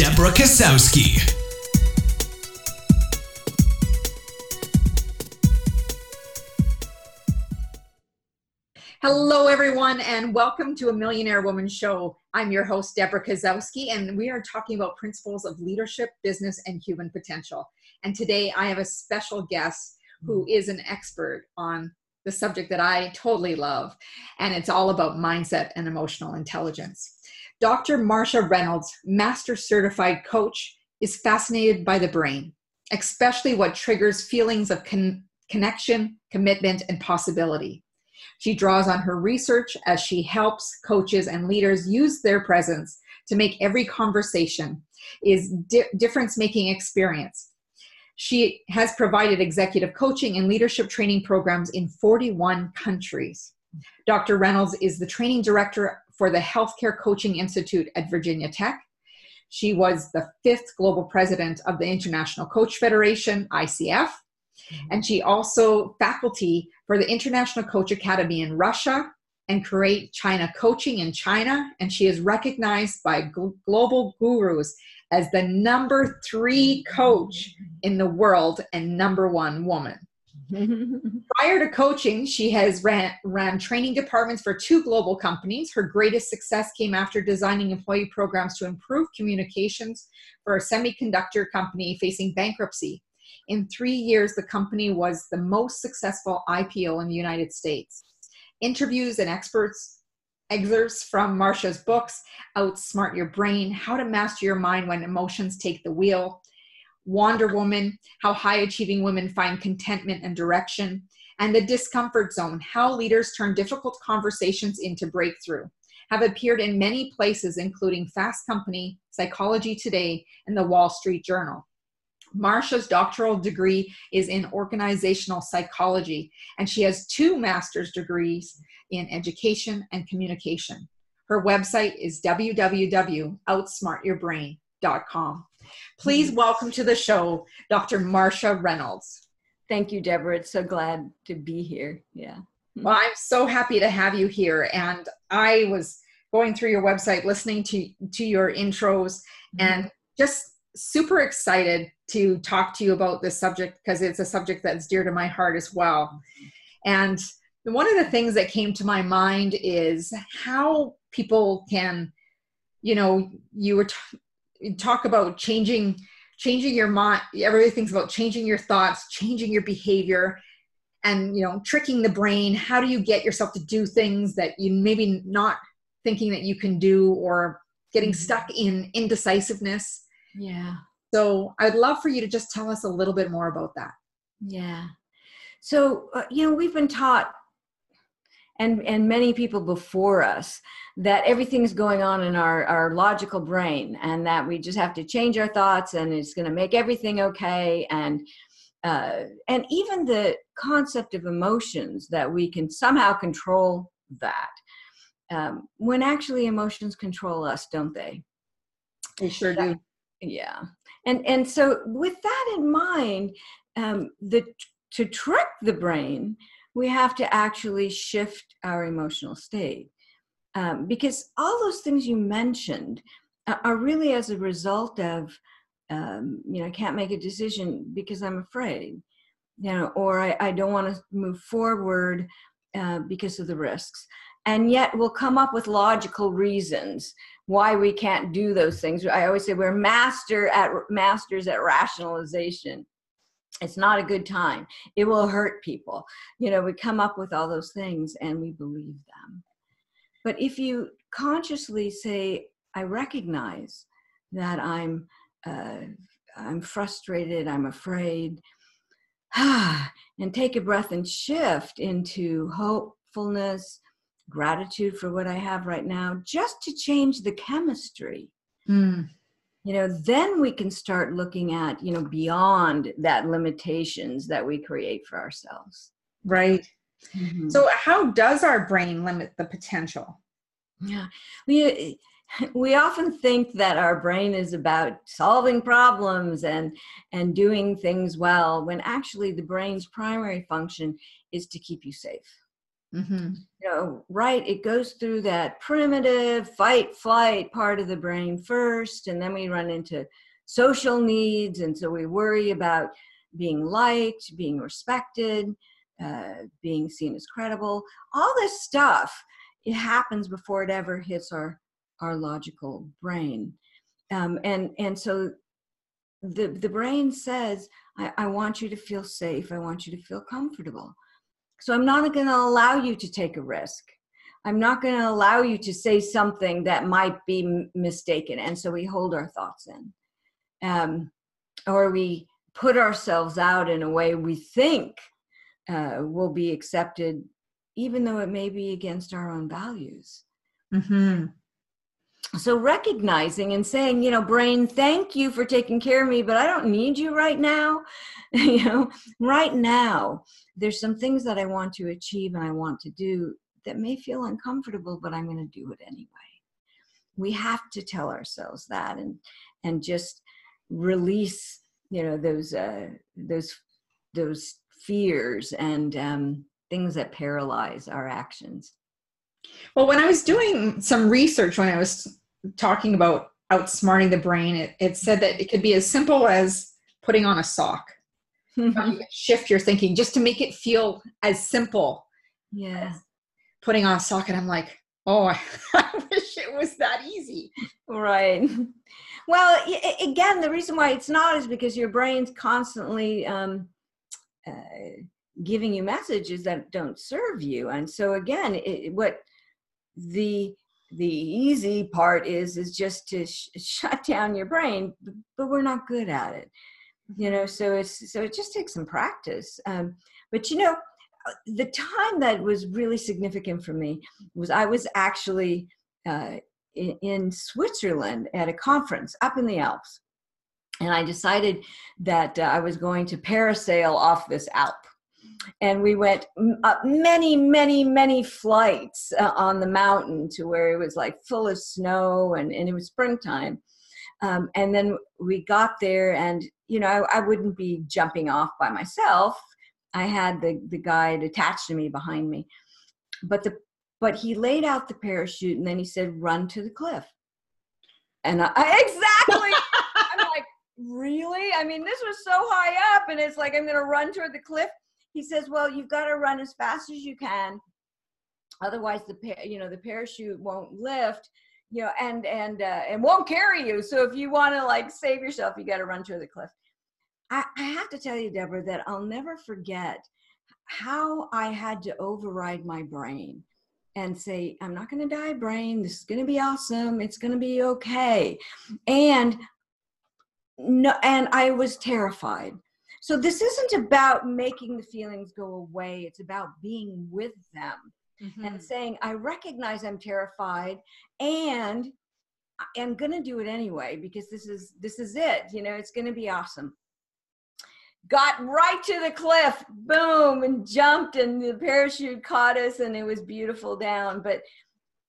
Debra Kasowski. Hello, everyone, and welcome to a Millionaire Woman Show. I'm your host, Debra Kasowski, and we are talking about principles of leadership, business, and human potential. And today I have a special guest who hmm. is an expert on the subject that I totally love, and it's all about mindset and emotional intelligence. Dr. Marcia Reynolds, Master Certified Coach, is fascinated by the brain, especially what triggers feelings of con- connection, commitment, and possibility. She draws on her research as she helps coaches and leaders use their presence to make every conversation is di- difference making experience. She has provided executive coaching and leadership training programs in 41 countries. Dr. Reynolds is the training director for the Healthcare Coaching Institute at Virginia Tech. She was the fifth global president of the International Coach Federation, ICF, mm-hmm. and she also faculty for the International Coach Academy in Russia and create China Coaching in China. And she is recognized by gl- global gurus as the number three coach in the world and number one woman. Prior to coaching, she has ran, ran training departments for two global companies. Her greatest success came after designing employee programs to improve communications for a semiconductor company facing bankruptcy. In three years, the company was the most successful IPO in the United States. Interviews and experts excerpts from Marcia's books Outsmart Your Brain, How to Master Your Mind When Emotions Take the Wheel, Wonder Woman, How High Achieving Women Find Contentment and Direction, and The Discomfort Zone, How Leaders Turn Difficult Conversations into Breakthrough, have appeared in many places, including Fast Company, Psychology Today, and the Wall Street Journal. Marcia's doctoral degree is in organizational psychology, and she has two master's degrees in education and communication. Her website is www.outsmartyourbrain.com. Please mm-hmm. welcome to the show Dr. Marcia Reynolds. Thank you, Debra. It's so glad to be here. Yeah. Hmm. Well, I'm so happy to have you here. And I was going through your website, listening to, to your intros, mm-hmm. and just super excited to talk to you about this subject because it's a subject that's dear to my heart as well. And one of the things that came to my mind is how people can, you know, you were t- talk about changing changing your mind everything's about changing your thoughts changing your behavior and you know tricking the brain how do you get yourself to do things that you maybe not thinking that you can do or getting stuck in indecisiveness Yeah. so I'd love for you to just tell us a little bit more about that. Yeah. So, uh, you know, we've been taught and and many people before us that everything's going on in our our logical brain and that we just have to change our thoughts and it's going to make everything okay. And uh, and even the concept of emotions that we can somehow control that um, when actually emotions control us don't they? We sure do. yeah. And and so with that in mind um, the to trick the brain we have to actually shift our emotional state. Um, because all those things you mentioned are really as a result of um, you know i can't make a decision because i'm afraid you know or i, I don't want to move forward uh, because of the risks. And yet we'll come up with logical reasons why we can't do those things. I always say we're master at masters at rationalization it's not a good time. It will hurt people. You know we come up with all those things and we believe them. But if you consciously say i recognize that i'm uh, i'm frustrated i'm afraid and take a breath and shift into hopefulness gratitude for what i have right now just to change the chemistry. Mm. You know then we can start looking at you know beyond that limitations that we create for ourselves. Right. Mm-hmm. so how does our brain limit the potential? Yeah. We we often think that our brain is about solving problems and and doing things well when actually the brain's primary function is to keep you safe mm-hmm. you know right it goes through that primitive fight flight part of the brain first and then we run into social needs and so we worry about being liked being respected uh, being seen as credible all this stuff it happens before it ever hits our our logical brain. Um, and and so the the brain says, I, I want you to feel safe. I want you to feel comfortable. So I'm not going to allow you to take a risk. I'm not going to allow you to say something that might be m- mistaken. And so we hold our thoughts in, um, or we put ourselves out in a way we think uh, will be accepted, even though it may be against our own values. Mm-hmm so recognizing and saying you know brain thank you for taking care of me but i don't need you right now you know right now there's some things that i want to achieve and i want to do that may feel uncomfortable but i'm going to do it anyway. We have to tell ourselves that and and just release you know those uh those those fears and um things that paralyze our actions well, when I was doing some research, when I was talking about outsmarting the brain, it, it said that it could be as simple as putting on a sock. shift your thinking just to make it feel as simple. Yeah. As putting on a sock, and I'm like, oh, I wish it was that easy. Right. Well, again, the reason why it's not is because your brain's constantly um, uh, giving you messages that don't serve you, and so again, it, what the the easy part is is just to sh- shut down your brain but we're not good at it. You know so it's so it just takes some practice. Um, but you know the time that was really significant for me was i was actually uh, in, in switzerland at a conference up in the alps. And i decided that uh, i was going to parasail off this alp and we went up many many many flights uh, on the mountain to where it was like full of snow and, and it was springtime. Um, and then we got there and you know I, I, wouldn't be jumping off by myself. I had the, the guide attached to me behind me. But the but he laid out the parachute and then he said run to the cliff. And I, I exactly! I'm like really? I mean this was so high up and it's like i'm gonna run toward the cliff he says, well, you've got to run as fast as you can. Otherwise, the you know the parachute won't lift, you know, and and uh, and won't carry you. So if you want to like save yourself, you got to run to the cliff. I, I have to tell you, Debra, that I'll never forget how I had to override my brain and say, I'm not going to die, brain. This is going to be awesome. It's going to be okay. And no, and I was terrified so this isn't about making the feelings go away, it's about being with them mm-hmm. and saying, I recognize I'm terrified and I'm going to do it anyway because this is this is it, you know, it's going to be awesome. Got right to the cliff, boom, and jumped and the parachute caught us and it was beautiful down, but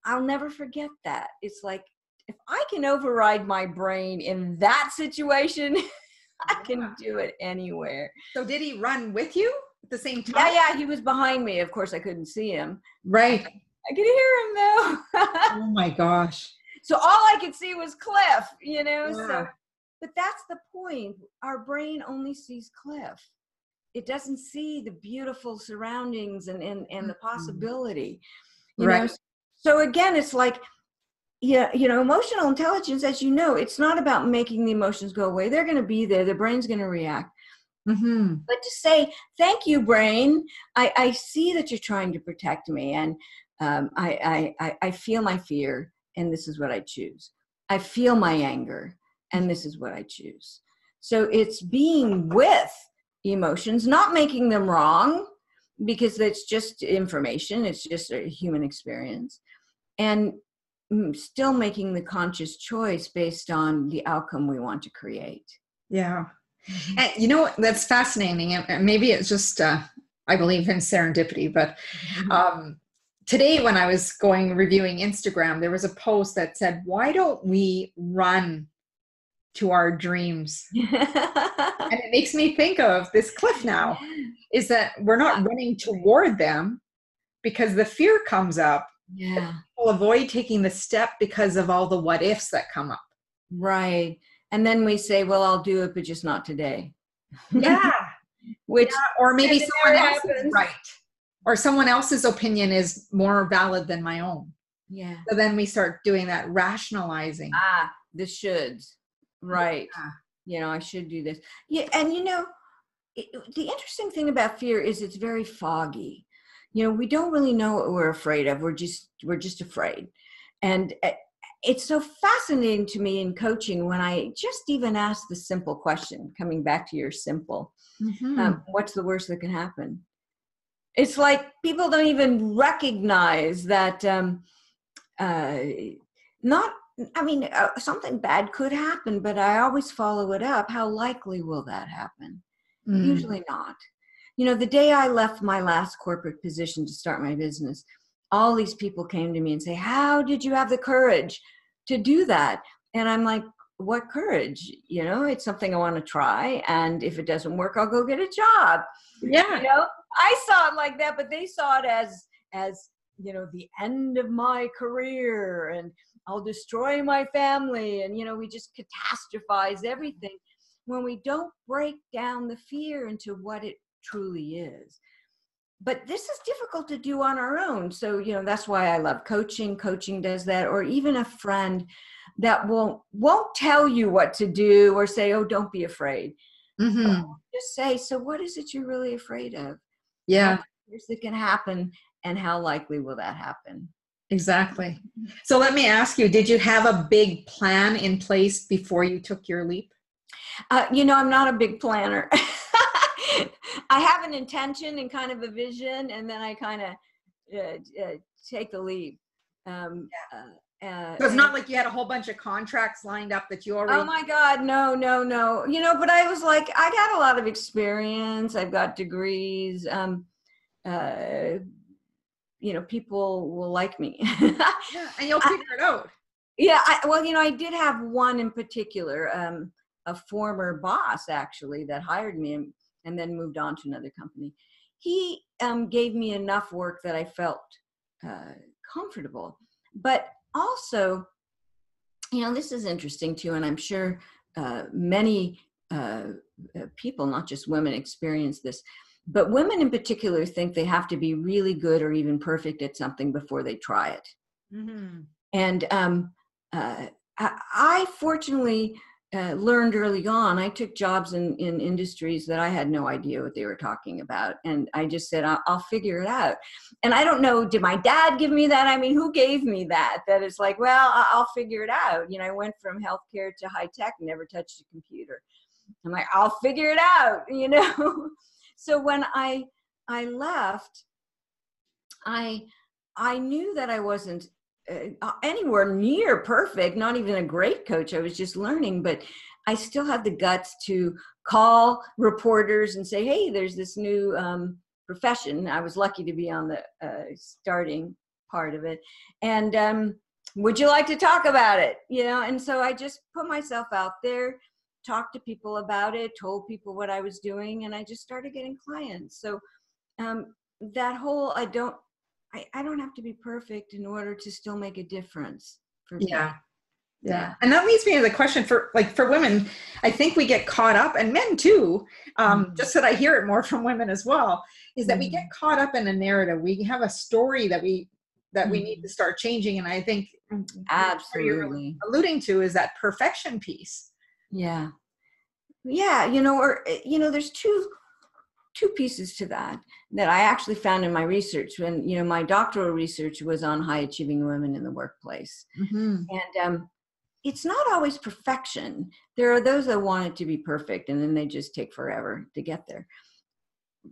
I'll never forget that. It's like if I can override my brain in that situation, I can do it anywhere. So did he run with you at the same time? Yeah, yeah, he was behind me. Of course, I couldn't see him. Right. I could hear him though. oh my gosh. So all I could see was cliff, you know. Yeah. So, but that's the point. Our brain only sees cliff. It doesn't see the beautiful surroundings and and, and the possibility. You right. know. So again, it's like yeah you know emotional intelligence as you know it's not about making the emotions go away. They're going to be there. The brain's going to react. Mm-hmm. but to say thank you brain. I, I see that you're trying to protect me and um, I, I, I feel my fear and this is what i choose. I feel my anger and this is what i choose. So it's being with emotions not making them wrong because it's just information. It's just a human experience. And still making the conscious choice based on the outcome we want to create. Yeah. Mm-hmm. And you know, that's fascinating. And maybe it's just, uh, I believe in serendipity, but mm-hmm. um, today when I was going reviewing Instagram, there was a post that said, Why don't we run to our dreams? and it makes me think of this cliff now is that we're not running toward them because the fear comes up. Yeah. We'll avoid taking the step because of all the what ifs that come up. Right. And then we say, well, I'll do it, but just not today. Yeah. Which, yeah, or maybe someone else is right. Or someone else's opinion is more valid than my own. Yeah. So then we start doing that rationalizing. Ah, the shoulds. Right. Yeah. You know, I should do this. Yeah. And you know, it, the interesting thing about fear is it's very foggy you know we don't really know what we're afraid of we're just we're just afraid and eh, it's so fascinating to me in coaching when i just even ask the simple question coming back to your simple mm-hmm. um, what's the worst that can happen it's like people don't even recognize that um, uh, not i mean uh, something bad could happen but i always follow it up how likely will that happen mm. usually not you know, the day I left my last corporate position to start my business, all these people came to me and say, How did you have the courage to do that? And I'm like, What courage? You know, it's something I want to try. And if it doesn't work, I'll go get a job. Yeah. You know, I saw it like that, but they saw it as, as, you know, the end of my career and I'll destroy my family. And, you know, we just catastrophize everything when we don't break down the fear into what it truly is. But this is difficult to do on our own. So you know that's why i love coaching. Coaching does that. Or even a friend that won't won't tell you what to do or say oh don't be afraid. Mm-hmm. just say so what is it you're really afraid of? Yeah. Here's that can happen and how likely will that happen? Exactly. So let me ask you did you have a big plan in place before you took your leap? Uh, you know i'm not a big planner I have an intention and kind of a vision, and then I kind of uh, uh, take the lead. Um, yeah. Uh, uh, so it's not like you had a whole bunch of contracts lined up that you already. Oh my God, no, no, no. You know, but I was like, I got a lot of experience. I've got degrees. Um, uh, you know, people will like me. yeah, and you'll figure I, it out. Yeah, I, well, you know, I did have one in particular, um, a former boss actually that hired me and then moved on to another company. He um, gave me enough work that I felt uh, comfortable. But also, you know, this is interesting too, and I'm sure uh, many uh, uh, people, not just women, experience this. But women in particular think they have to be really good or even perfect at something before they try it. Mm-hmm. And um, uh, I, I fortunately uh, learned early on, I took jobs in, in industries that I had no idea what they were talking about. And I just said, I'll, I'll, figure it out. And I don't know, did my dad give me that? I mean, who gave me that? That it's like, well, I'll figure it out. You know, I went from healthcare to high tech, never touched a computer. I'm like, I'll figure it out, you know? so when I, I left, I, I knew that I wasn't anywhere near perfect, not even a great coach. I was just learning, but I still had the guts to call reporters and say, hey, there's this new um, profession. I was lucky to be on the uh, starting part of it. And um, would you like to talk about it? You know, and so I just put myself out there, talked to people about it, told people what I was doing, and I just started getting clients. So um, that whole I don't I, I don't have to be perfect in order to still make a difference for me. Yeah. Yeah. And that leads me to the question for like for women, I think we get caught up and men too. Um, mm-hmm. just that I hear it more from women as well, is that mm-hmm. we get caught up in a narrative. We have a story that we that mm-hmm. we need to mm-hmm. start changing. And I think absolutely alluding to is that perfection piece. Yeah. Yeah. You know, or eh, you know, there's two two pieces to that that I actually found in my research when you know my doctoral research was on high achieving women in the workplace, mm-hmm. and um, it's not always perfection. There are those that want it to be perfect, and then they just take forever to get there.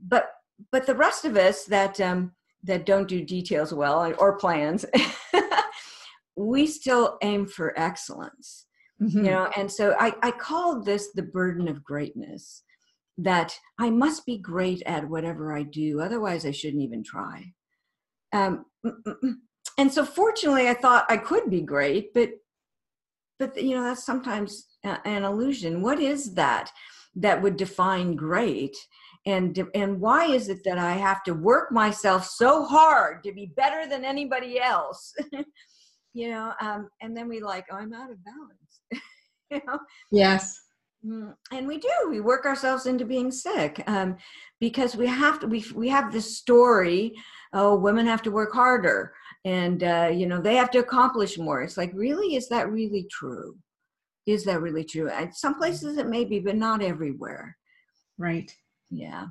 But but the rest of us that um, that don't do details well or plans, we still aim for excellence Mhm. you know and so I, I call this the burden of greatness that i must be great at whatever i do otherwise i shouldn't even try. Um, mm, mm, mm. and so fortunately i thought i could be great but but you know that's sometimes an illusion. What is that that would define great? And and why is it that i have to work myself so hard to be better than anybody else? You know um, and then we like oh, i'm out of balance. You know? Yes and we do we work ourselves into being sick um, because we have to we, we have this story oh women have to work harder and uh, you know they have to accomplish more. It's like really is that really true? Is that really true? At some places it may be but not everywhere. Right. Yeah.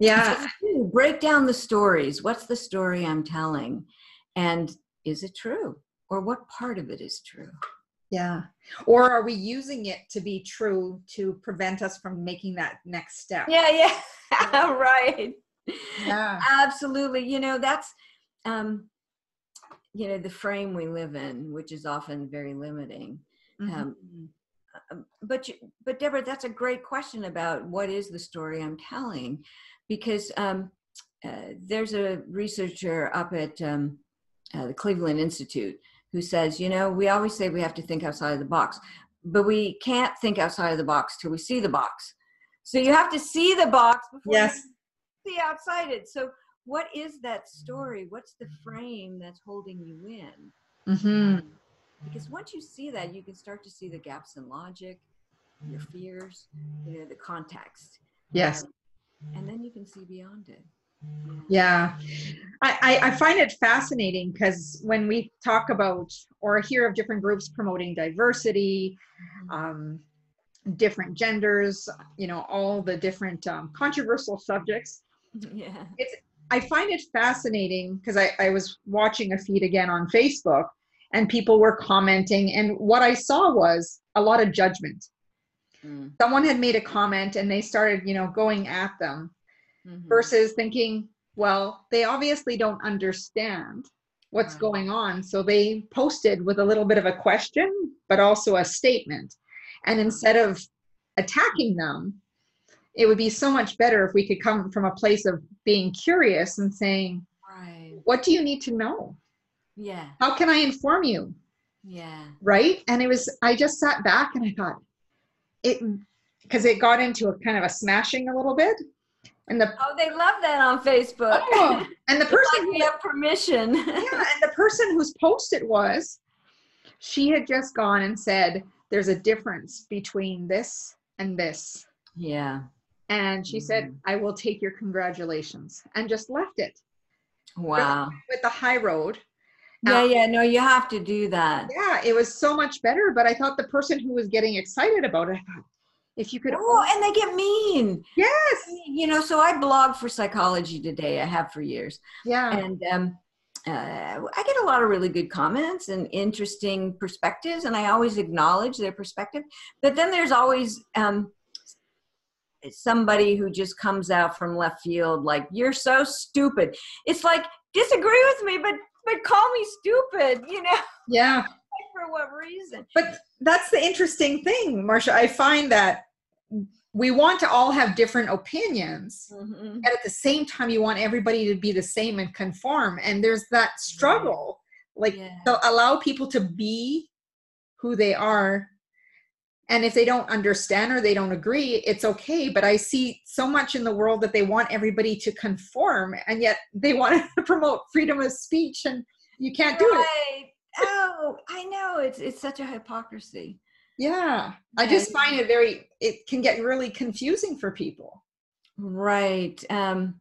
Yeah. So break down the stories. What's the story i'm telling? And is it true? Or what part of it is true Yeah. Or are we using it to be true to prevent us from making that next step? yeah yeah. Right. Yeah. absolutely. You know that's um you know the frame we live in which is often very limiting. Um, um, but you, but debra that's a great question about what is the story i'm telling? Because um, uh, there's a researcher up at um, uh, the cleveland institute who says you know we always say we have to think outside of the box but we can't think outside of the box till we see the box so you have to see the box before Yes. you see outside it so what is that story what's the frame that's holding you in Mm-hmm. because once you see that you can start to see the gaps in logic your fears you know the context Yes. Um, and then you can see beyond it Yeah. I, I, I find it fascinating because when we talk about or hear of different groups promoting diversity, um, different genders, you know, all the different um, controversial subjects, yeah It's, I find it fascinating because I, I was watching a feed again on Facebook and people were commenting. And what I saw was a lot of judgment. Mm, Someone had made a comment and they started, you know, going at them mhm. versus thinking, well, they obviously don't understand what's going on. So they posted with a little bit of a question, but also a statement. And instead of attacking them, it would be so much better if we could come from a place of being curious and saying, right what do you need to know? yeah How can I inform you? yeah Right. And it was, I just sat back and I thought, it, because it got into a kind of a smashing a little bit. And the, oh they love that on facebook oh, and the person, like we have permission yeah, and the person whose post it was, she had just gone and said, there's a difference between this and this. yeah And she said, Mhm. I will take your congratulations and just left it wow with the high road. yeah Um, yeah no you have to do that Yeah, it was so much better. But I thought the person who was getting excited about it, I thought, if you could, oh and they get mean yes, you know so i blog for psychology today i have for years yeah, and um, uh, I get a lot of really good comments and interesting perspectives, and I always acknowledge their perspective. But then there's always um, somebody who just comes out from left field, like "You're so stupid." It's like disagree with me, but but call me stupid. You know, yeah. For what reason? But that's the interesting thing, Marcia. I find that we want to all have different opinions, Mhm. and at the same time, you want everybody to be the same and conform. And there's that struggle, like Yeah. to allow people to be who they are. And if they don't understand or they don't agree, it's okay. But I see so much in the world that they want everybody to conform, and yet they want to promote freedom of speech, and you can't do it. Oh, I know. It's it's such a hypocrisy. Yeah. I just find it very, it can get really confusing for people. Right. Um,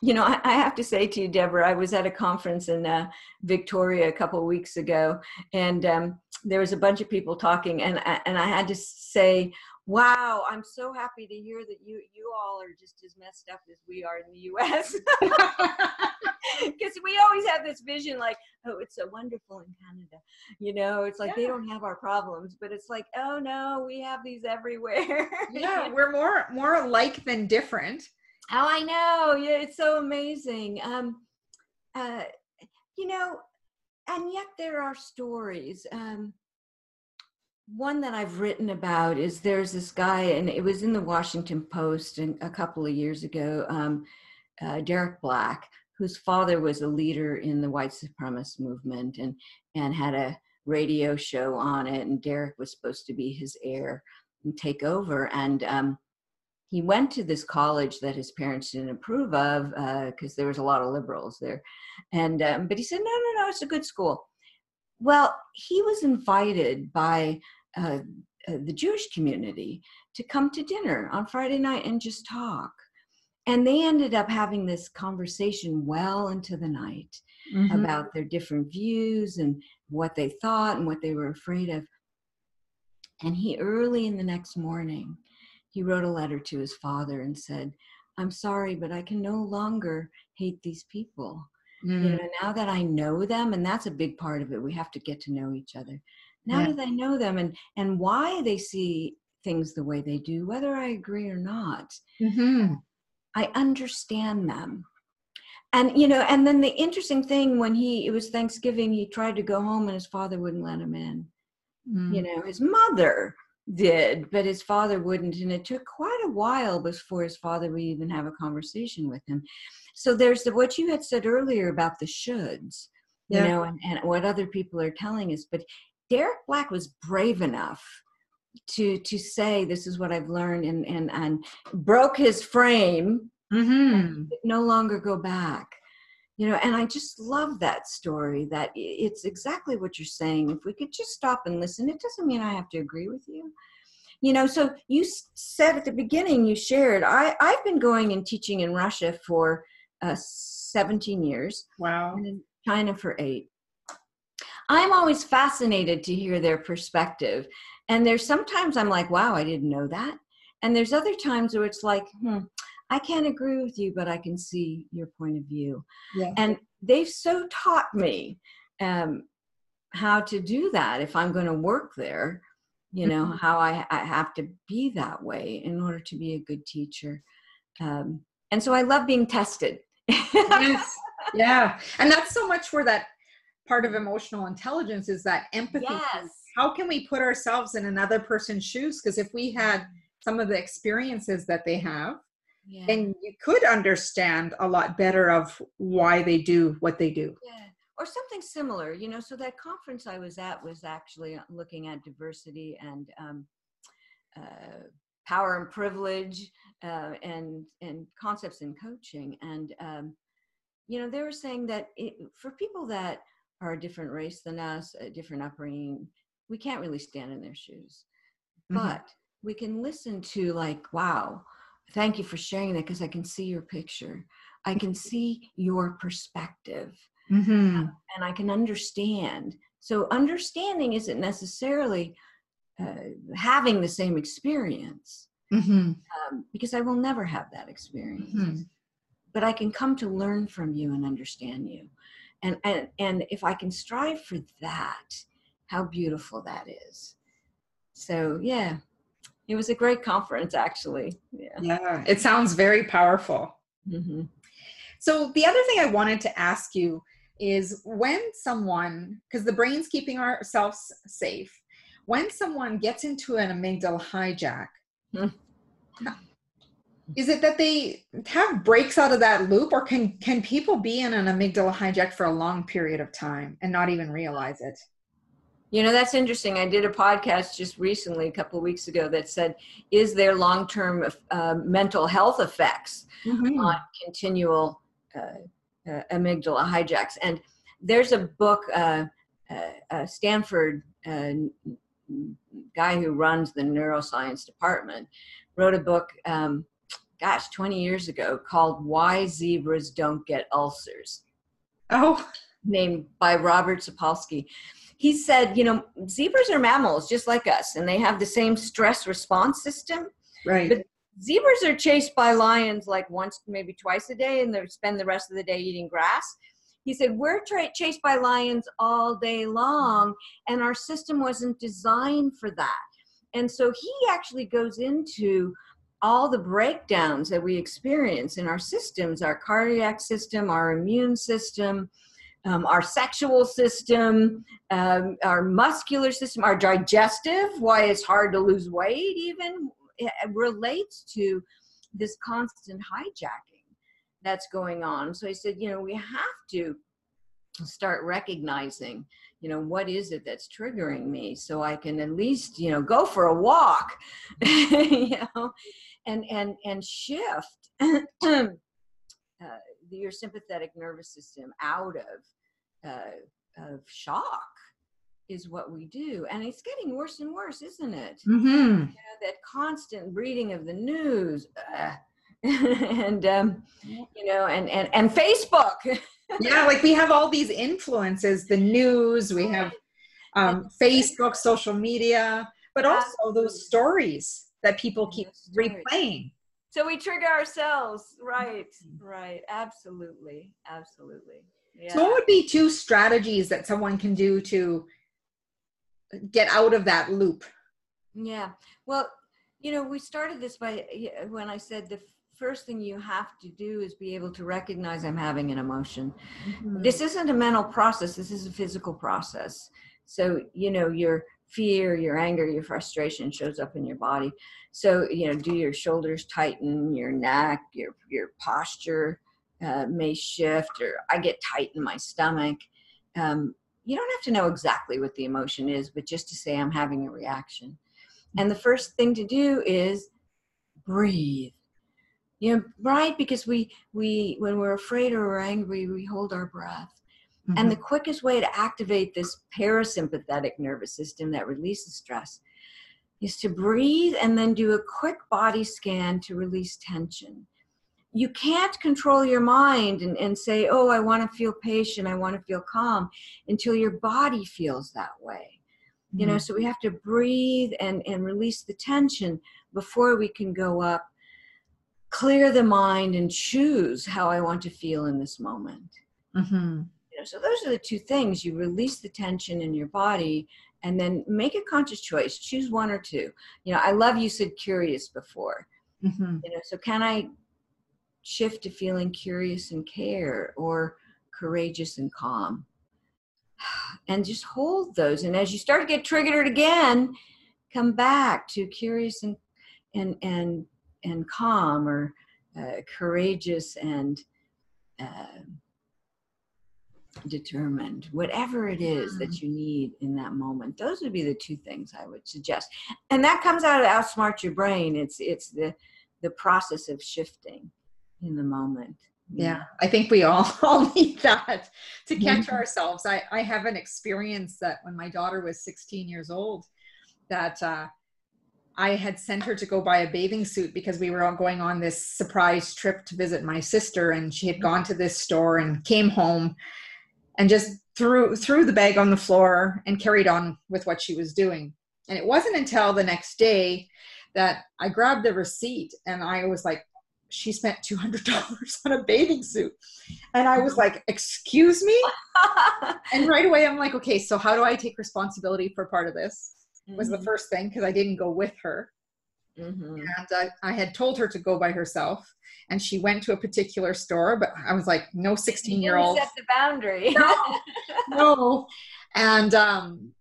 you know, I, I have to say to you, Debra, I was at a conference in uh, Victoria a couple of weeks ago, and um, there was a bunch of people talking, and I, and I had to say, "Wow, I'm so happy to hear that you you all are just as messed up as we are in the U.S." Because we always have this vision, like, "Oh, it's so wonderful in Canada," you know. It's like they don't have our problems, but it's like, "Oh no, we have these everywhere." yeah, we're more more alike than different. Oh, I know. Yeah, it's so amazing. Um, uh, you know, and yet there are stories. Um, one that I've written about is there's this guy, and it was in the Washington Post and a couple of years ago, um, uh, Derek Black, whose father was a leader in the white supremacist movement and and had a radio show on it, and Derek was supposed to be his heir and take over. And um, he went to this college that his parents didn't approve of because uh, there was a lot of liberals there. And um, but he said, no, no, no, it's a good school. Well, he was invited by uh, uh, the Jewish community to come to dinner on Friday night and just talk. And they ended up having this conversation well into the night mm-hmm. about their different views and what they thought and what they were afraid of. And he, early in the next morning, he wrote a letter to his father and said, I'm sorry, but I can no longer hate these people. Mm. You know, now that I know them, and that's a big part of it, we have to get to know each other. Now yeah. that I know them and and why they see things the way they do, whether I agree or not, mm-hmm. I understand them. And you know, and then the interesting thing when he it was Thanksgiving, he tried to go home and his father wouldn't let him in. Mm. You know, his mother did, but his father wouldn't. And it took quite a while before his father would even have a conversation with him. So there's the, what you had said earlier about the shoulds, you yeah. know, and, and what other people are telling us. But Derek Black was brave enough to to say this is what I've learned and and and broke his frame mm-hmm. no longer go back. You know and i just love that story that it's exactly what you're saying. If we could just stop and listen it doesn't mean i have to agree with you. You know so you said at the beginning you shared i i've been going and teaching in russia for uh, 17 years wow. and in china for eight. I'm always fascinated to hear their perspective and there's sometimes i'm like wow i didn't know that and there's other times where it's like hmm I can't agree with you, but I can see your point of view. Yeah. And they've so taught me um, how to do that if I'm going to work there, you know, mm-hmm. how I, I, have to be that way in order to be a good teacher. Um, and so I love being tested. yes. Yeah. And that's so much where that part of emotional intelligence is that empathy. Yes. How can we put ourselves in another person's shoes? Because if we had some of the experiences that they have, yeah. and you could understand a lot better of why they do what they do yeah or something similar you know so that conference i was at was actually looking at diversity and um, uh, power and privilege uh, and and concepts in coaching and um, you know they were saying that it, for people that are a different race than us a different upbringing we can't really stand in their shoes mm-hmm. but we can listen to like wow thank you for sharing that because I can see your picture. I can see your perspective. Mm-hmm. and I can understand. So, understanding isn't necessarily uh, having the same experience mm-hmm. um, because I will never have that experience. Mm-hmm. But I can come to learn from you and understand you. And, and, and if I can strive for that, how beautiful that is. So, yeah, it was a great conference actually yeah yeah it sounds very powerful mm-hmm. so the other thing i wanted to ask you is when someone because the brain's keeping ourselves safe when someone gets into an amygdala hijack mm-hmm. is it that they have breaks out of that loop or can can people be in an amygdala hijack for a long period of time and not even realize it you know, that's interesting. I did a podcast just recently, a couple of weeks ago, that said, "Is there long-term uh, mental health effects mm-hmm. on continual uh, uh, amygdala hijacks?" And there's a book, uh, uh, Stanford uh, guy who runs the neuroscience department wrote a book. Um, gosh, 20 years ago, called "Why Zebras Don't Get Ulcers." Oh, named by Robert Sapolsky he said, you know, zebras are mammals just like us, and they have the same stress response system. Right. But zebras are chased by lions like once, maybe twice a day, and they spend the rest of the day eating grass. He said, We're tra- chased by lions all day long, and our system wasn't designed for that. And so he actually goes into all the breakdowns that we experience in our systems our cardiac system, our immune system, um, our sexual system, um, our muscular system, our digestive, why it's hard to lose weight, even relates to this constant hijacking that's going on. So I said, you know, we have to start recognizing you know what is it that's triggering me so i can at least you know go for a walk you know and and and shift your sympathetic nervous system out of uh, of shock is what we do. And it's getting worse and worse isn't it? Mm-hmm. you know, that constant reading of the news uh, and um, you know and and and facebook. Yeah like we have all these influences the news we have um, facebook social media but also those stories that people keep replaying so we trigger ourselves. Right right. Absolutely absolutely. Yeah. so what would be two strategies that someone can do to get out of that loop? Yeah. Well you know we started this by when i said the first thing you have to do is be able to recognize i'm having an emotion. Mm-hmm. this isn't a mental process. This is a physical process. So you know your fear your anger your frustration shows up in your body. So you know do your shoulders tighten your neck your your posture uh, may shift or i get tight in my stomach. Um, you don't have to know exactly what the emotion is but just to say i'm having a reaction. And the first thing to do is breathe. You know right? Because we we when we're afraid or we're angry we hold our breath mm-hmm. and the quickest way to activate this parasympathetic nervous system that releases stress is to breathe and then do a quick body scan to release tension you can't control your mind and, and say oh i want to feel patient i want to feel calm until your body feels that way mm-hmm. you know mm-hmm. so we have to breathe and and release the tension before we can go up clear the mind and choose how I want to feel in this moment. Mm-hmm. Know, so those are the two things. You release the tension in your body and then make a conscious choice. Choose one or two. You know, I love you said curious before. Mm-hmm. You know, so can I shift to feeling curious and care or courageous and calm? And just hold those. And as you start to get triggered again, come back to curious and and and and calm or uh, courageous and uh, determined whatever it is that mm-hmm. you need in that moment those would be the two things i would suggest. And that comes out of outsmart your brain. It's it's the the process of shifting in the moment yeah i think we all all need that to catch mm-hmm. ourselves. I i have an experience that when my daughter was 16 years old that uh I had sent her to go buy a bathing suit because we were all going on this surprise trip to visit my sister and she had gone to this store and came home and just threw threw the bag on the floor and carried on with what she was doing. And it wasn't until the next day that I grabbed the receipt and I was like she spent $200 on a bathing suit. And I was like, "Excuse me?" and right away I'm like, "Okay, so how do I take responsibility for part of this?" mm-hmm. was the mm-hmm. first thing because I didn't go with her. Mm-hmm. And I, I had told her to go by herself, and she went to a particular store. But I was like, no, sixteen year old set the boundary. no, no. And um,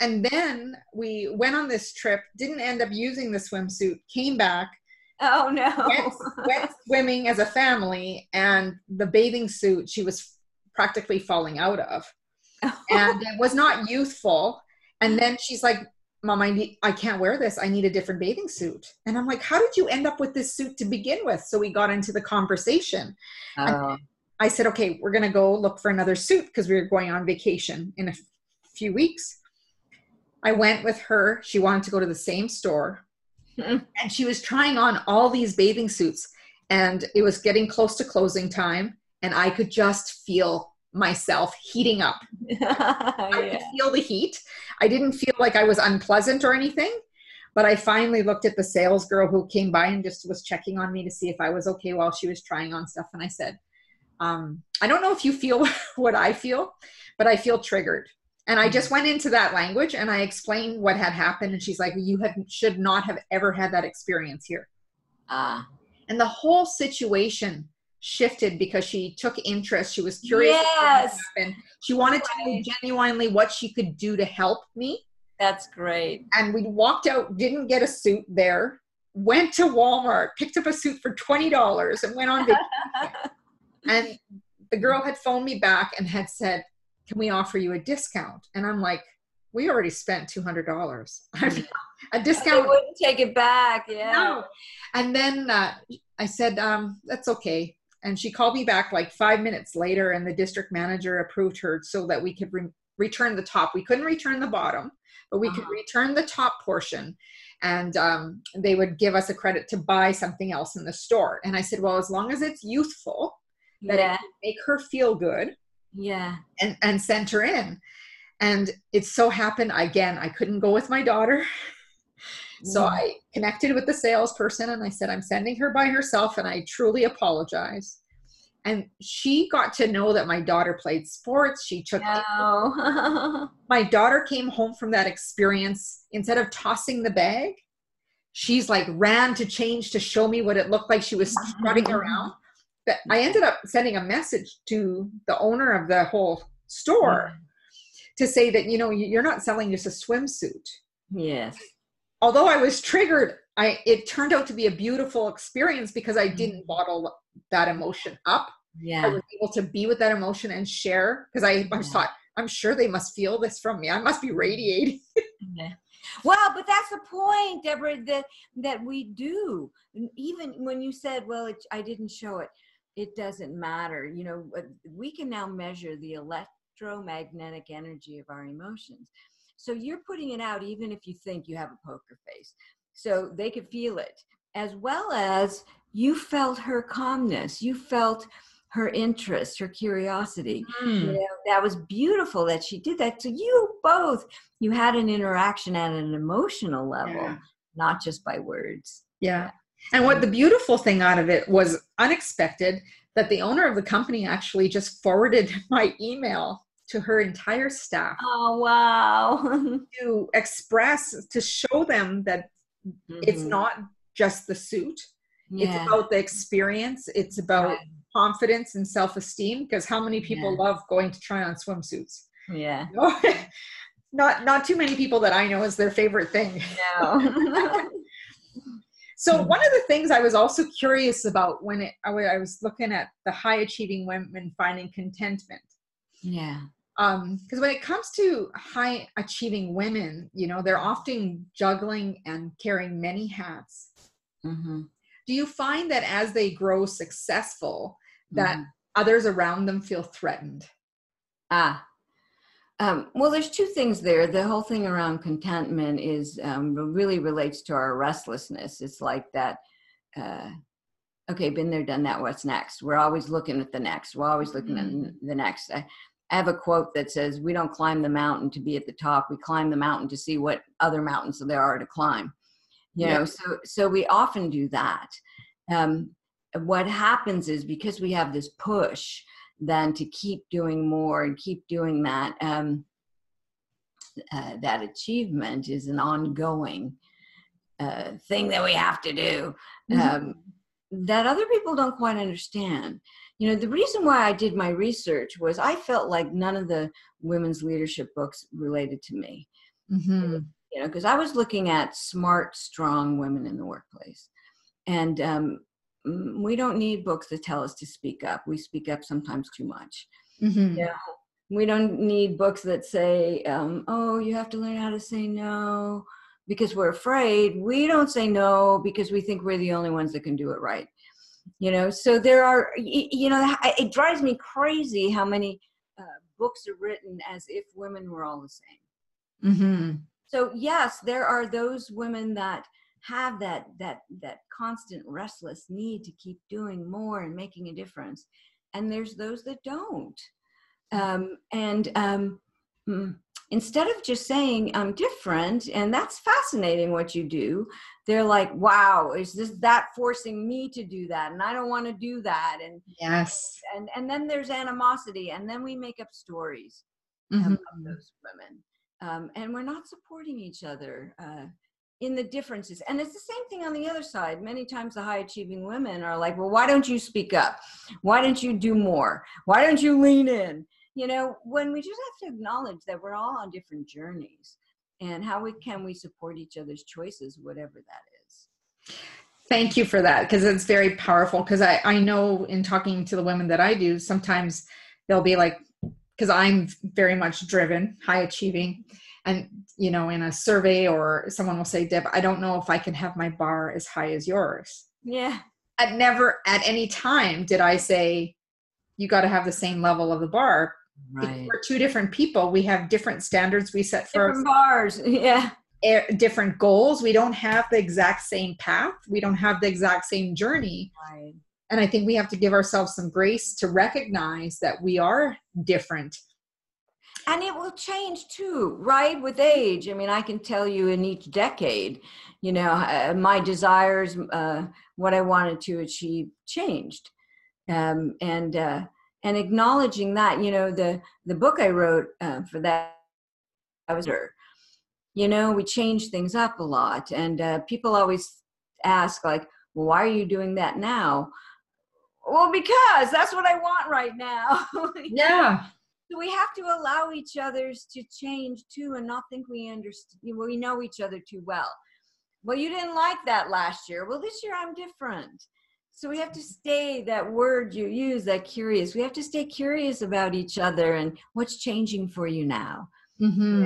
and then we went on this trip. Didn't end up using the swimsuit. Came back. Oh no! went, went swimming as a family, and the bathing suit she was practically falling out of, and it was not youthful and then she's like, Mom, I need I can't wear this. I need a different bathing suit. And I'm like, How did you end up with this suit to begin with? So we got into the conversation. Oh. I said, Okay, we're gonna go look for another suit because we were going on vacation in a f- few weeks. I went with her. She wanted to go to the same store. and she was trying on all these bathing suits. And it was getting close to closing time. And I could just feel myself heating up. I could feel the heat. I didn't feel like I was unpleasant or anything, but I finally looked at the sales girl who came by and just was checking on me to see if I was okay while she was trying on stuff. And I said, um, I don't know if you feel what I feel, but I feel triggered. And I just went into that language and I explained what had happened. And she's like, You have, should not have ever had that experience here. Ah. Uh. And the whole situation shifted because she took interest. She was curious. Yes. And she wanted to know genuinely what she could do to help me. That's great. And we walked out, didn't get a suit there, went to Walmart, picked up a suit for $20 and went on vacation. and the girl had phoned me back and had said, Can we offer you a discount? And I'm like, We already spent $200. a discount. They wouldn't take it back. Yeah. No. And then uh, I said, um, That's okay. And she called me back like five minutes later, and the district manager approved her so that we could re- return the top. We couldn't return the bottom, but we uh-huh. could return the top portion. And um, they would give us a credit to buy something else in the store. And I said, Well, as long as it's youthful, that yeah. make her feel good yeah and and sent her in and it so happened again i couldn't go with my daughter so i connected with the salesperson and i said i'm sending her by herself and i truly apologize and she got to know that my daughter played sports she took no. my daughter came home from that experience instead of tossing the bag she's like ran to change to show me what it looked like she was strutting around but I ended up sending a message to the owner of the whole store mm-hmm. to say that you know you're not selling just a swimsuit. Yes. Although I was triggered, I it turned out to be a beautiful experience because I didn't mm-hmm. bottle that emotion up. Yeah. I was able to be with that emotion and share because I, I yeah. thought I'm sure they must feel this from me. I must be radiating. yeah. Well, but that's the point, Deborah, that that we do. Even when you said, "Well, it, I didn't show it," it doesn't matter. You know, we can now measure the electromagnetic energy of our emotions. So you're putting it out even if you think you have a poker face. So they could feel it, as well as you felt her calmness. You felt her interest, her curiosity. Mm. You know, that was beautiful that she did that. So you both, you had an interaction at an emotional level, yeah. not just by words. Yeah. And what the beautiful thing out of it was unexpected that the owner of the company actually just forwarded my email to her entire staff. Oh, wow. to express, to show them that mm-hmm. it's not just the suit, yeah. it's about the experience, it's about right. confidence and self esteem. Because how many people yeah. love going to try on swimsuits? Yeah. not not too many people that I know is their favorite thing. No. So mm-hmm. one of the things I was also curious about when it, I was looking at the high achieving women finding contentment. Yeah. Um, because when it comes to high achieving women, you know, they're often juggling and carrying many hats. Mm-hmm. Do you find that as they grow successful, that mm-hmm. others around them feel threatened? Ah, um, well, there's two things there. The whole thing around contentment is um, really relates to our restlessness. It's like that. Uh, okay, been there, done that. What's next? We're always looking at the next. We're always looking mm-hmm. at the next. I, I have a quote that says, "We don't climb the mountain to be at the top. We climb the mountain to see what other mountains there are to climb." You yeah. know, so so we often do that. Um, what happens is because we have this push then to keep doing more and keep doing that. Um, uh, that achievement is an ongoing uh, thing that we have to do mm-hmm. um, that other people don't quite understand. You know, the reason why I did my research was I felt like none of the women's leadership books related to me. Mm-hmm. You know, because I was looking at smart, strong women in the workplace. And um, Mm, we don't need books that tell us to speak up. We speak up sometimes too much. Mm-hmm. Yeah. We don't need books that say, um, oh, you have to learn how to say no because we're afraid. We don't say no because we think we're the only ones that can do it right. You know, so there are, you know, it drives me crazy how many uh, books are written as if women were all the same. Mm-hmm. So, yes, there are those women that have that that that constant restless need to keep doing more and making a difference and there's those that don't um, and um, mm, instead of just saying i'm different and that's fascinating what you do they're like wow is this that forcing me to do that and i don't want to do that and yes and and then there's animosity and then we make up stories mm-hmm. of, of, those women um, and we're not supporting each other uh, in the differences. And it's the same thing on the other side. Many times the high achieving women are like, well, why don't you speak up? Why don't you do more? Why don't you lean in? You know, when we just have to acknowledge that we're all on different journeys and how we can we support each other's choices, whatever that is. Thank you for that because it's very powerful. Because I, I know in talking to the women that I do, sometimes they'll be like, because I'm very much driven, high achieving and you know in a survey or someone will say deb i don't know if i can have my bar as high as yours yeah at never at any time did i say you got to have the same level of the bar right. we're two different people we have different standards we set for different bars yeah. different goals. We don't have the exact same path. We don't have the exact same journey. Right. And i think we have to give ourselves some grace to recognize that we are different. And it will change too right with age. I mean i can tell you in each decade you know uh, my desires uh, what i wanted to achieve changed. Um, and uh, and acknowledging that you know the the book i wrote uh, for that i was her you know we change things up a lot and uh, people always ask like well, why are you doing that now? Well because that's what i want right now. Yeah. So we have to allow each others to change too and not think we understand we know each other too well. Well you didn't like that last year. Well this year i'm different so we have to stay that word you use that curious we have to stay curious about each other and what's changing for you now mm-hmm.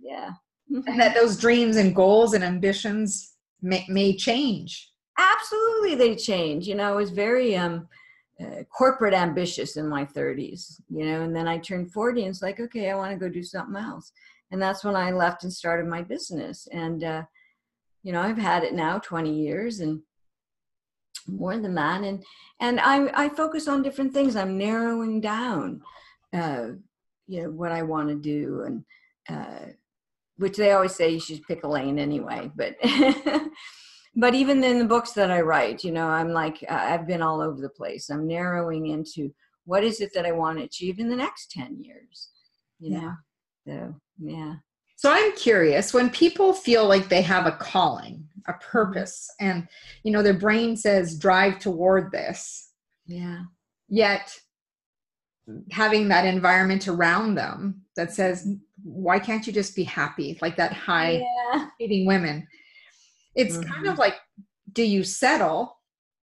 yeah, yeah. and that those dreams and goals and ambitions may, may change absolutely they change you know i was very um uh, corporate ambitious in my 30s, you know, and then I turned 40 and it's like, okay, I want to go do something else. And that's when I left and started my business. And, uh, you know, I've had it now 20 years and more than that. And, and I, I focus on different things. I'm narrowing down, uh, you know, what I want to do. And, uh, which they always say you should pick a lane anyway, but but even in the books that I write, you know, I'm like, I've been all over the place. I'm narrowing into what is it that I want to achieve in the next 10 years, you yeah. know? So, yeah. So I'm curious when people feel like they have a calling, a mm-hmm. purpose, and, you know, their brain says drive toward this. Yeah. Yet having that environment around them that says, why can't you just be happy? Like that high yeah. feeding women it's mm-hmm. kind of like do you settle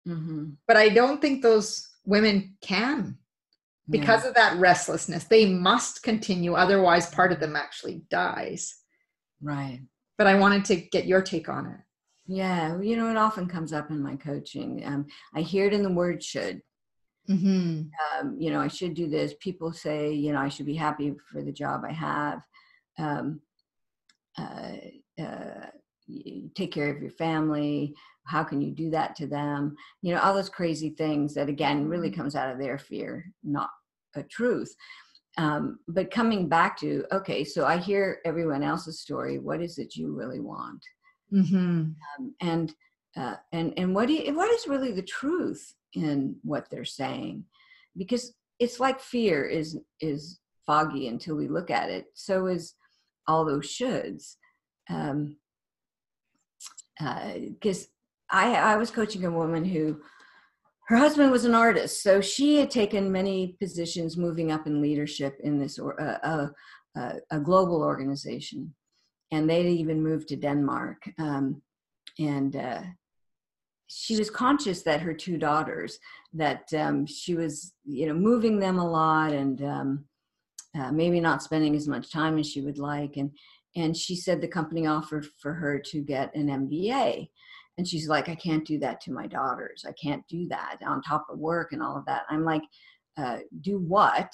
mm-hmm. but i don't think those women can because yeah. of that restlessness they must continue otherwise part of them actually dies. Right. But i wanted to get your take on it. Yeah you know it often comes up in my coaching. Um, i hear it in the word should. Mm-hmm. um, you know i should do this. People say you know i should be happy for the job i have. Um, uh, uh, take care of your family. How can you do that to them? You know all those crazy things that again really mm-hmm. comes out of their fear not a truth. Um, but coming back to okay so i hear everyone else's story what is it you really want? Mm-hmm. um, and uh, and and what you, what is really the truth in what they're saying? Because it's like fear is is foggy until we look at it. So is all those shoulds. Um, because uh, I, I was coaching a woman who her husband was an artist so she had taken many positions moving up in leadership in this uh, uh, a global organization and they'd even moved to denmark um, and uh, she was conscious that her two daughters that um, she was you know moving them a lot and um, uh, maybe not spending as much time as she would like and and she said the company offered for her to get an MBA. And she's like, I can't do that to my daughters. I can't do that on top of work and all of that. I'm like, uh, do what?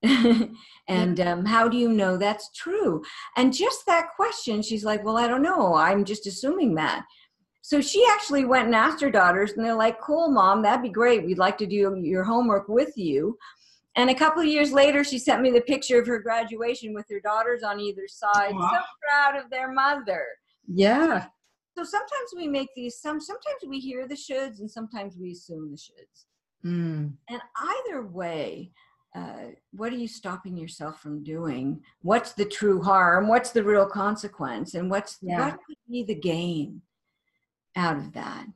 and um, how do you know that's true? And just that question, she's like, Well, I don't know. I'm just assuming that. So she actually went and asked her daughters, and they're like, Cool, mom, that'd be great. We'd like to do your homework with you. And a couple of years later, she sent me the picture of her graduation with her daughters on either side. Wow. So proud of their mother. Yeah. So sometimes we make these, some, sometimes we hear the shoulds and sometimes we assume the shoulds. Mm. And either way, uh, what are you stopping yourself from doing? What's the true harm? What's the real consequence? And what's Yeah. what could be the gain out of that?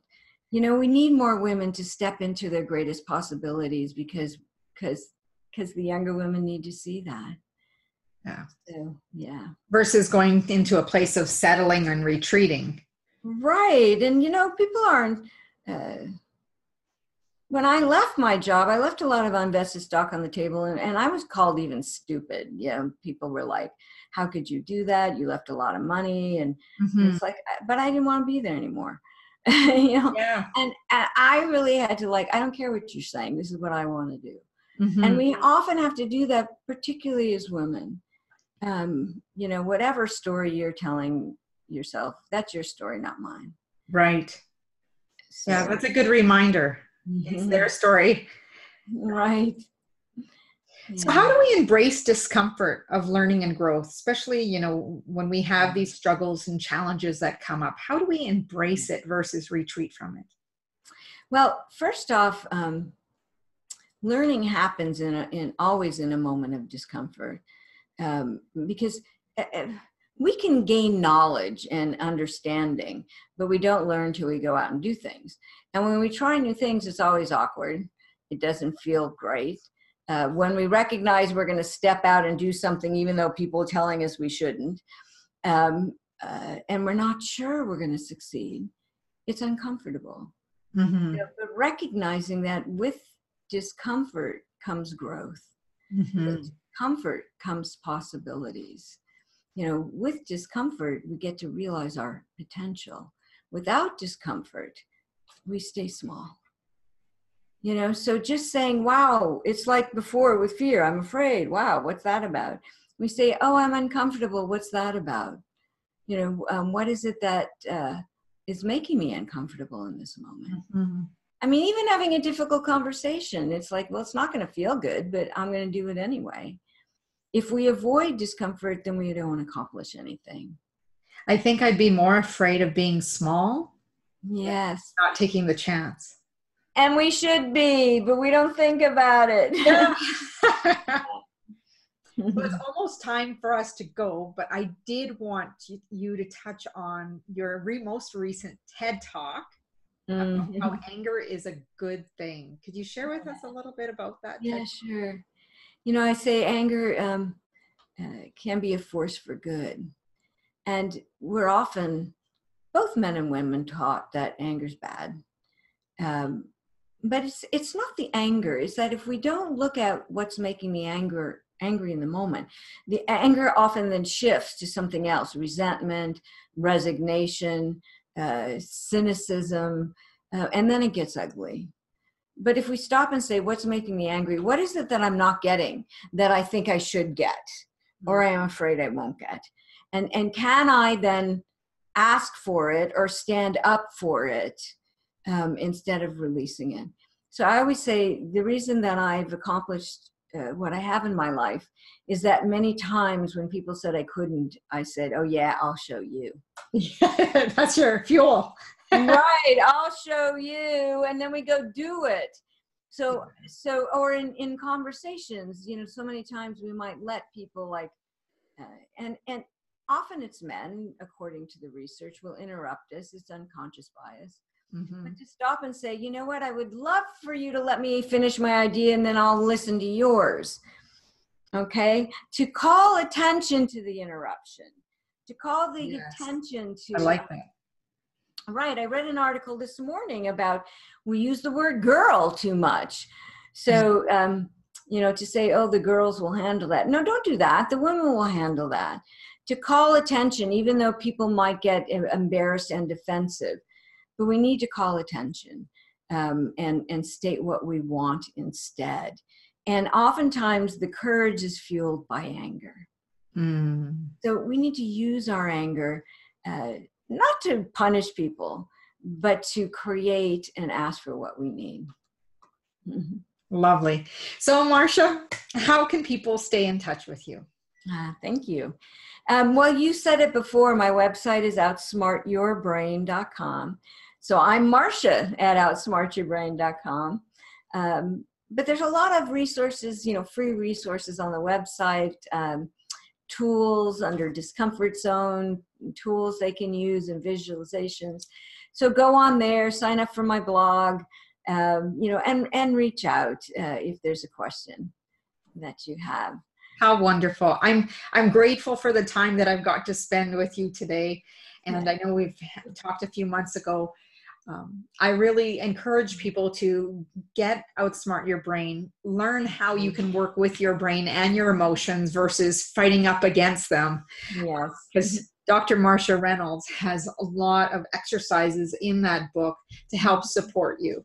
You know, we need more women to step into their greatest possibilities because because because the younger women need to see that. Yeah. So yeah. Versus going into a place of settling and retreating. Right. And you know, people aren't uh, when I left my job, I left a lot of uninvested stock on the table and, and I was called even stupid. You know, people were like, How could you do that? You left a lot of money and Mhm. it's like but I didn't want to be there anymore. you know, Yeah. and, and I really had to like, I don't care what you're saying, this is what I want to do. Mhm. And we often have to do that, particularly as women. Um, you know, whatever story you're telling yourself, that's your story, not mine. right. Yeah, that's a good reminder. It's Mhm. their story. right. So how do we embrace discomfort of learning and growth, especially, you know, when we have these struggles and challenges that come up? How do we embrace it versus retreat from it? Well, first off, um, learning happens in, a, in always in a moment of discomfort um, because uh, uh, we can gain knowledge and understanding, but we don't learn till we go out and do things. And when we try new things, it's always awkward. It doesn't feel great. Uh, when we recognize we're going to step out and do something, even though people are telling us we shouldn't, um, uh, and we're not sure we're going to succeed, it's uncomfortable. Mm-hmm. You know, but recognizing that with discomfort comes growth. Mm-hmm. With comfort comes possibilities. You know, with discomfort, we get to realize our potential. Without discomfort, we stay small. You know, so just saying, wow, it's like before with fear, I'm afraid. Wow, what's that about? We say, oh, I'm uncomfortable. What's that about? You know, um, what is it that uh, is making me uncomfortable in this moment? Mm-hmm. I mean, even having a difficult conversation, it's like, well, it's not going to feel good, but I'm going to do it anyway. If we avoid discomfort, then we don't accomplish anything. I think I'd be more afraid of being small, Yes. not taking the chance. And we should be, but we don't think about it. Well, it's almost time for us to go, but I did want you- to touch on your re- most recent TED Talk. about Mhm. How anger is a good thing. Could you share with us a little bit about that? Yeah, sure. You know, I say anger um, uh, can be a force for good. And we're often, both men and women, taught that anger's bad. Um, but it's it's not the anger. It's that if we don't look at what's making the anger angry in the moment, the anger often then shifts to something else: resentment, resignation, uh, cynicism, uh, and then it gets ugly. But if we stop and say, what's making me angry? What is it that I'm not getting that I think I should get or I am afraid I won't get? And, and can I then ask for it or stand up for it um, instead of releasing it? So I always say the reason that I've accomplished uh, what I have in my life is that many times when people said I couldn't, I said, oh, yeah, I'll show you. That's your fuel. Right i'll show you and then we go do it so so or in in conversations you know so many times we might let people like uh, and and often it's men according to the research will interrupt us it's unconscious bias Mhm. but to stop and say you know what i would love for you to let me finish my idea and then i'll listen to yours okay to call attention to the interruption to call the Yes. attention to I like that. Right. I read an article this morning about we use the word girl too much. So, um, you know, to say, oh, the girls will handle that. No, don't do that. The women will handle that. To call attention, even though people might get embarrassed and defensive, but we need to call attention um, and, and state what we want instead. And oftentimes the courage is fueled by anger. Mm. So we need to use our anger uh, not to punish people, but to create and ask for what we need. Mhm. Lovely. So, Marcia, how can people stay in touch with you? Ah, thank you. Um, well, you said it before. My website is outsmartyourbrain.com. So I'm Marcia at outsmartyourbrain.com. Um, but there's a lot of resources, you know, free resources on the website, um, tools under discomfort zone, tools they can use and visualizations. So go on there, sign up for my blog, um, you know, and and reach out uh, if there's a question that you have. How wonderful! I'm I'm grateful for the time that I've got to spend with you today, and I know we've talked a few months ago um, I really encourage people to get outsmart your brain, learn how you can work with your brain and your emotions versus fighting up against them. Yes. Because Dr. Marcia Reynolds has a lot of exercises in that book to help support you.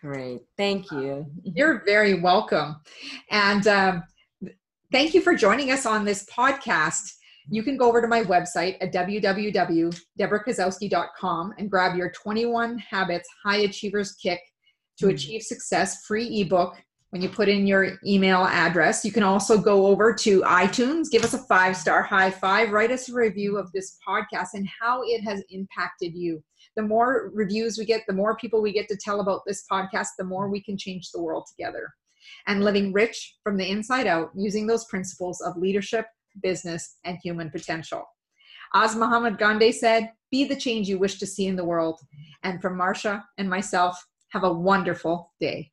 Great. Thank you. You're very welcome. And um, thank you for joining us on this podcast you can go over to my website at www.debrakasowski.com and grab your 21 Habits High Achievers Kick to mm-hmm. Achieve Success free ebook when you put in your email address. You can also go over to iTunes, give us a five star high five, write us a review of this podcast and how it has impacted you. The more reviews we get, the more people we get to tell about this podcast, the more we can change the world together. And living rich from the inside out using those principles of leadership, business, and human potential. As Mahatma Gandhi said, be the change you wish to see in the world. And from Marcia and myself, have a wonderful day.